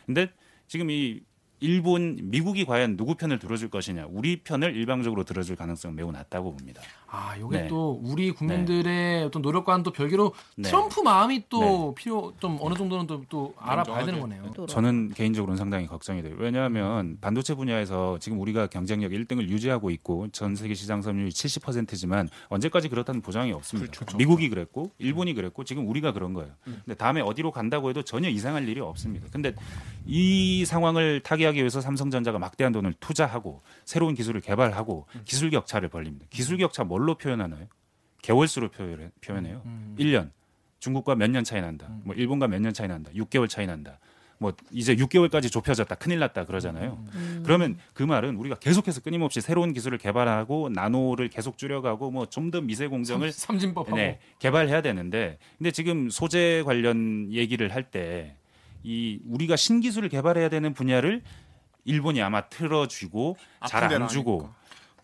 근데 지금 이 일본, 미국이 과연 누구 편을 들어줄 것이냐, 우리 편을 일방적으로 들어줄 가능성은 매우 낮다고 봅니다. 아, 요게 네. 또 우리 국민들의 어떤 노력과는 또 별개로 네. 트럼프 마음이 또 필요 좀 어느 정도는 또, 또 알아봐야 되는. 거네요. 저는 개인적으로는 상당히 걱정이 돼요. 왜냐하면 반도체 분야에서 지금 우리가 경쟁력 1등을 유지하고 있고 전 세계 시장 점유율이 70%지만 언제까지 그렇다는 보장이 없습니다. 미국이 그랬고 일본이 그랬고 지금 우리가 그런 거예요. 근데 다음에 어디로 간다고 해도 전혀 이상할 일이 없습니다. 근데 이 상황을 타개하기 위해서 삼성전자가 막대한 돈을 투자하고 새로운 기술을 개발하고 기술 격차를 벌립니다. 기술 격차 뭘로 표현하나요? 개월수로 표현해, 표현해요. 1년. 중국과 몇 년 차이 난다. 뭐 일본과 몇 년 차이 난다. 6개월 차이 난다. 뭐 이제 6개월까지 좁혀졌다. 큰일 났다 그러잖아요. 그러면 그 말은 우리가 계속해서 끊임없이 새로운 기술을 개발하고 나노를 계속 줄여가고 뭐 좀 더 미세 공정을 삼 진법하고 네, 개발해야 되는데 근데 지금 소재 관련 얘기를 할 때 이 우리가 신기술을 개발해야 되는 분야를 일본이 아마 틀어쥐고 잘 안 주고.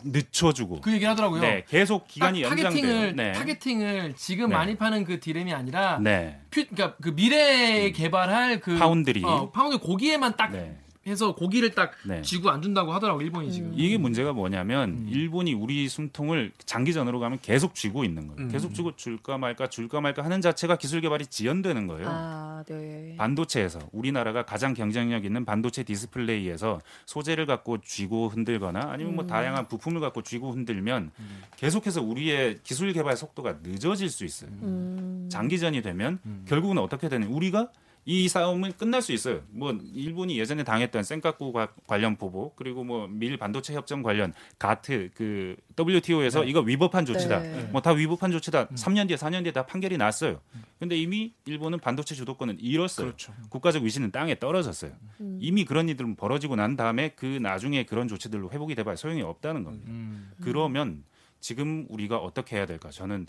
늦춰주고 그 얘기를 하더라고요. 네, 계속 기간이 딱 연장돼요. targeting을 네. targeting을 지금 네. 많이 파는 그 디램이 아니라 네. 퓨, 그러니까 그 미래에 개발할 그 파운드리. 어, 파운드리 거기에만 딱 네. 해서 거기를 딱 네. 쥐고 안 준다고 하더라고 일본이 지금. 이게 문제가 뭐냐면 음. 일본이 우리 숨통을 장기전으로 가면 계속 쥐고 있는 거예요. 음. 계속 쥐고 줄까 말까 줄까 말까 하는 자체가 기술 개발이 지연되는 거예요. 아, 네. 반도체에서 우리나라가 가장 경쟁력 있는 반도체 디스플레이에서 소재를 갖고 쥐고 흔들거나 아니면 뭐 다양한 부품을 갖고 쥐고 흔들면 계속해서 우리의 기술 개발 속도가 늦어질 수 있어요. 음. 장기전이 되면 결국은 어떻게 되는 우리가 이 싸움은 끝날 수 있어요. 뭐 일본이 예전에 당했던 센카쿠 과- 관련 보복 그리고 뭐 밀 반도체 협정 관련 가트 그 WTO에서 이거 위법한 조치다. 네. 뭐다 위법한 조치다. 3년 뒤에 4년 뒤에 다 판결이 났어요. 근데 이미 일본은 반도체 주도권은 잃었어요. 그렇죠. 국가적 위신은 땅에 떨어졌어요. 이미 그런 일들은 벌어지고 난 다음에 그 나중에 그런 조치들로 회복이 돼봐야 소용이 없다는 겁니다. 음. 그러면 지금 우리가 어떻게 해야 될까? 저는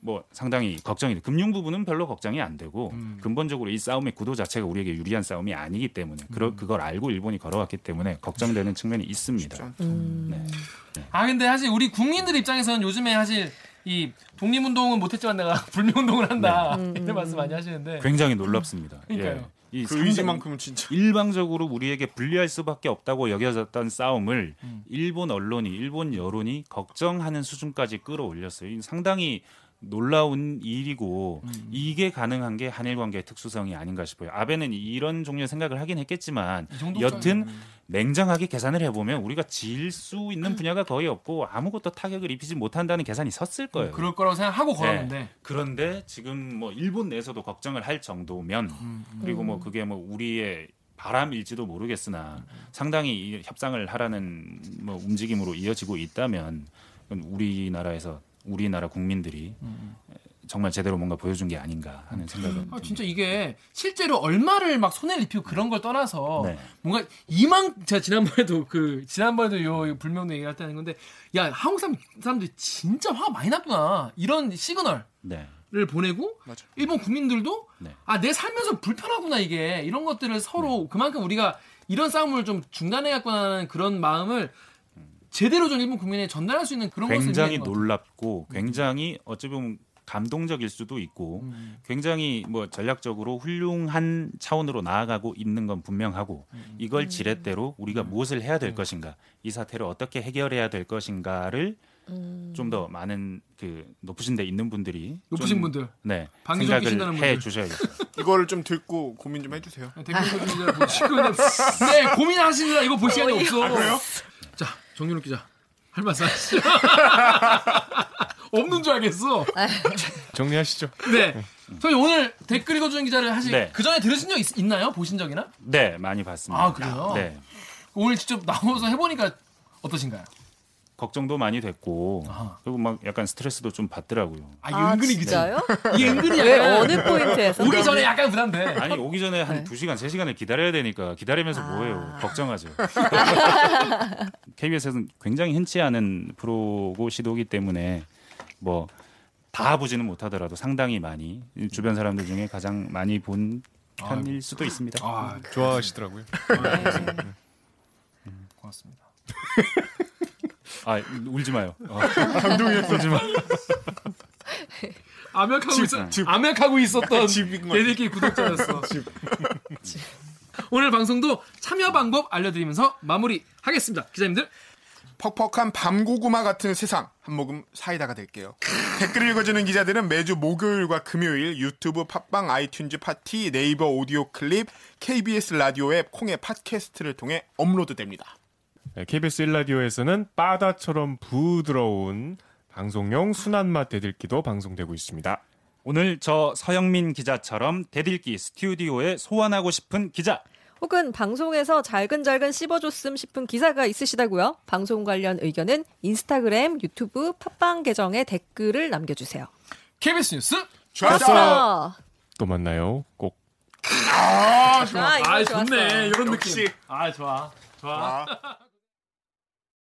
뭐 상당히 걱정이 돼. 금융 부분은 별로 걱정이 안 되고 음. 근본적으로 이 싸움의 구도 자체가 우리에게 유리한 싸움이 아니기 때문에 그러, 그걸 알고 일본이 걸어왔기 때문에 걱정되는 측면이 있습니다. 음. 네. 아 근데 사실 우리 국민들 입장에서는 요즘에 사실 이 독립운동은 못했지만 내가 불매운동을 한다 이런 말씀 많이 하시는데 굉장히 놀랍습니다. 그러니까요. 예. 이그 상당히 의지만큼은 진짜 일방적으로 우리에게 불리할 수밖에 없다고 여겨졌던 싸움을 음. 일본 언론이 일본 여론이 걱정하는 수준까지 끌어올렸어요. 이 상당히 놀라운 일이고 음. 이게 가능한 게 한일 관계의 특수성이 아닌가 싶어요. 아베는 이런 종류의 생각을 하긴 했겠지만 여튼 수준이면. 냉정하게 계산을 해보면 우리가 질 수 있는 분야가 거의 없고 아무것도 타격을 입히지 못한다는 계산이 섰을 거예요. 그럴 거라고 생각하고 걸었는데 그런데 지금 뭐 일본 내에서도 걱정을 할 정도면 음, 그리고 뭐 그게 뭐 우리의 바람일지도 모르겠으나 상당히 이 협상을 하라는 뭐 움직임으로 이어지고 있다면 우리나라에서 우리나라 국민들이 정말 제대로 뭔가 보여준 게 아닌가 하는 생각은 아, 진짜 이게 실제로 얼마를 막 손해를 입히고 그런 걸 떠나서 네. 뭔가 이만 제가 지난번에도 그 지난번에도 요 불명도 얘기할 때 하는 건데 야 한국 사람 사람들이 진짜 화가 많이 났구나 이런 시그널을 네. 보내고 맞아. 일본 국민들도 네. 아내 살면서 불편하구나 이게 이런 것들을 서로 그만큼 우리가 이런 싸움을 좀 중단해야겠구나는 그런 마음을 제대로 좀 일본 국민에 전달할 수 있는 그런 굉장히. 놀랍고 굉장히 어찌 보면 감동적일 수도 있고 굉장히 뭐 전략적으로 훌륭한 차원으로 나아가고 있는 건 분명하고 이걸 지렛대로 우리가 무엇을 해야 될 것인가 이 사태를 어떻게 해결해야 될 것인가를 음. 좀더 많은 그 높으신 데 있는 분들이 높으신 좀, 분들 네 생각을 해. 주셔야겠어요. 이거를 좀 듣고 고민 좀 해주세요. 댓글 보시면 보시고 네 고민하시느라 이거 볼 시간이 없어. 아, 그래요? 자 정윤욱 기자 할 말씀 하시죠. 없는 줄 알겠어. 정리하시죠. 네. 저희 오늘 댓글 읽어주는 기자를 하실 네. 그 전에 들으신 적 있, 나요 보신 적이나? 네 많이 봤습니다. 아, 그래요? 네 오늘 직접 나와서 해보니까 어떠신가요? 걱정도 많이 됐고 아하. 그리고 막 약간 스트레스도 좀 받더라고요. 아, 아, 은근히? 진짜요? 이 은근히 왜 어느 포인트에서? 오기 전에 약간 부담돼. 아니 오기 전에 한 네. 두 시간 세 시간을 기다려야 되니까 기다리면서 아. 뭐해요 걱정하죠. KBS에서는 굉장히 흔치 않은 프로고 시도기 때문에 뭐 다 보지는 못하더라도 상당히 많이 주변 사람들 중에 가장 많이 본 편일 수도 있습니다. 아 좋아하시더라고요. 고맙습니다. 아 울지 마요. 어. 울지 마. 암약하고 집, 있었 집. 암약하고 있었던. 개들끼리 구독자였어. 오늘 방송도 참여 방법 알려드리면서 마무리하겠습니다. 기자님들 퍽퍽한 밤고구마 같은 세상 한 모금 사이다가 될게요. 댓글 읽어주는 기자들은 매주 목요일과 금요일 유튜브 팟빵 아이튠즈 팟티 네이버 오디오 클립 KBS 라디오 앱 콩의 팟캐스트를 통해 업로드됩니다. 네, KBS 1라디오에서는 바다처럼 부드러운 방송용 순한맛 댓읽기도 방송되고 있습니다. 오늘 저 서영민 기자처럼 댓읽기 스튜디오에 소환하고 싶은 기자 혹은 방송에서 잘근잘근 씹어줬음 싶은 기사가 있으시다고요? 방송 관련 의견은 인스타그램, 유튜브, 팟빵 계정에 댓글을 남겨주세요. KBS 뉴스 좋았어. 또 만나요. 꼭. 아, 좋아. 아, 아. 좋네 이런. 느낌 아 좋아 좋아 아.